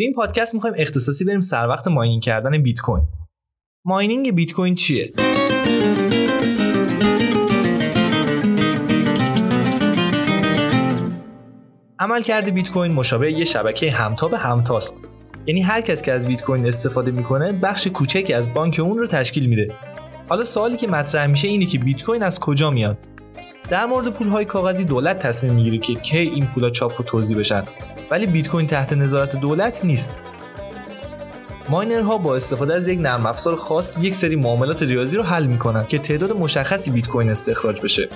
تو این پادکست می‌خوایم اختصاصی بریم سر وقت ماینینگ کردن بیت کوین ماینینگ بیت کوین چیه؟ عملکرد بیت کوین مشابه یه شبکه همتا به همتاست. یعنی هر کس که از بیت کوین استفاده می‌کنه بخش کوچکی از بانک اون رو تشکیل میده. حالا سوالی که مطرح میشه اینه که بیت کوین از کجا میاد؟ در مورد پولهای کاغذی دولت تصمیم می‌گیره که کی این پولا چاپ و توزیع بشن. ولی بیت کوین تحت نظارت دولت نیست. ماینرها با استفاده از یک نرم افزار خاص یک سری معاملات ریاضی رو حل می‌کنن که تعداد مشخصی بیت کوین استخراج بشه.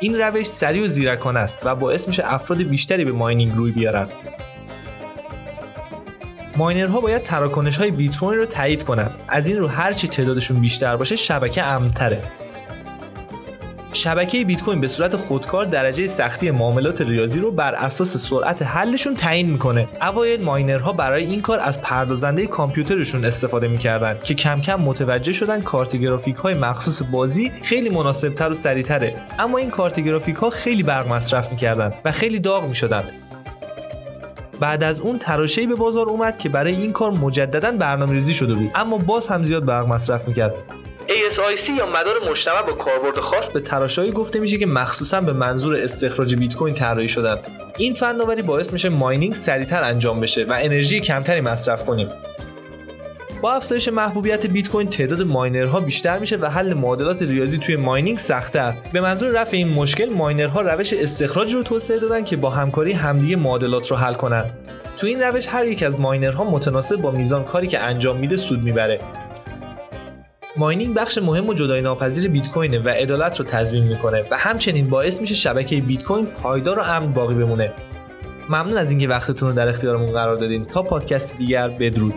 این روش سریع و زیرکانه است و باعث میشه افراد بیشتری به ماینینگ روی بیارن. ماینرها باید تراکنش های بیت کوین رو تایید کنند از این رو هرچی تعدادشون بیشتر باشه شبکه امنتره. شبکه بیت کوین به صورت خودکار درجه سختی معاملات ریاضی رو بر اساس سرعت حلشون تعیین می‌کنه. اوایل ماینرها برای این کار از پردازنده کامپیوترشون استفاده می‌کردن که کم کم متوجه شدن کارت گرافیک های مخصوص بازی خیلی مناسبتر و سریعتره. اما این کارت گرافیک ها خیلی برق مصرف می‌کردن و خیلی داغ می‌شدن. بعد از اون تراشه‌ای به بازار اومد که برای این کار مجددا برنامه‌ریزی شده بود. اما باز هم زیاد برق مصرف می‌کرد. ASIC یا مدار مجتمع با کاربرد خاص؟ به تراشهایی گفته میشه که مخصوصا به منظور استخراج بیت کوین طراحی شدن. این فناوری باعث میشه ماینینگ سریعتر انجام بشه و انرژی کمتری مصرف کنیم. با افزایش محبوبیت بیت کوین تعداد ماینرها بیشتر میشه و حل معادلات ریاضی توی ماینینگ سختتر. به منظور رفع این مشکل ماینرها روش استخراج رو توسعه دادن که با همکاری همدیگه معادلات رو حل کنن. تو این روش هر یک از ماینرها متناسب با میزان کاری که انجام میده سود می‌بره. ماینینگ بخش مهم و جدای ناپذیر بیت کوینه و عدالت رو تضمین می‌کنه و همچنین باعث میشه شبکه بیت کوین پایدار و امن باقی بمونه. ممنون از اینکه وقتتون رو در اختیارمون قرار دادین. تا پادکست دیگر بدرود.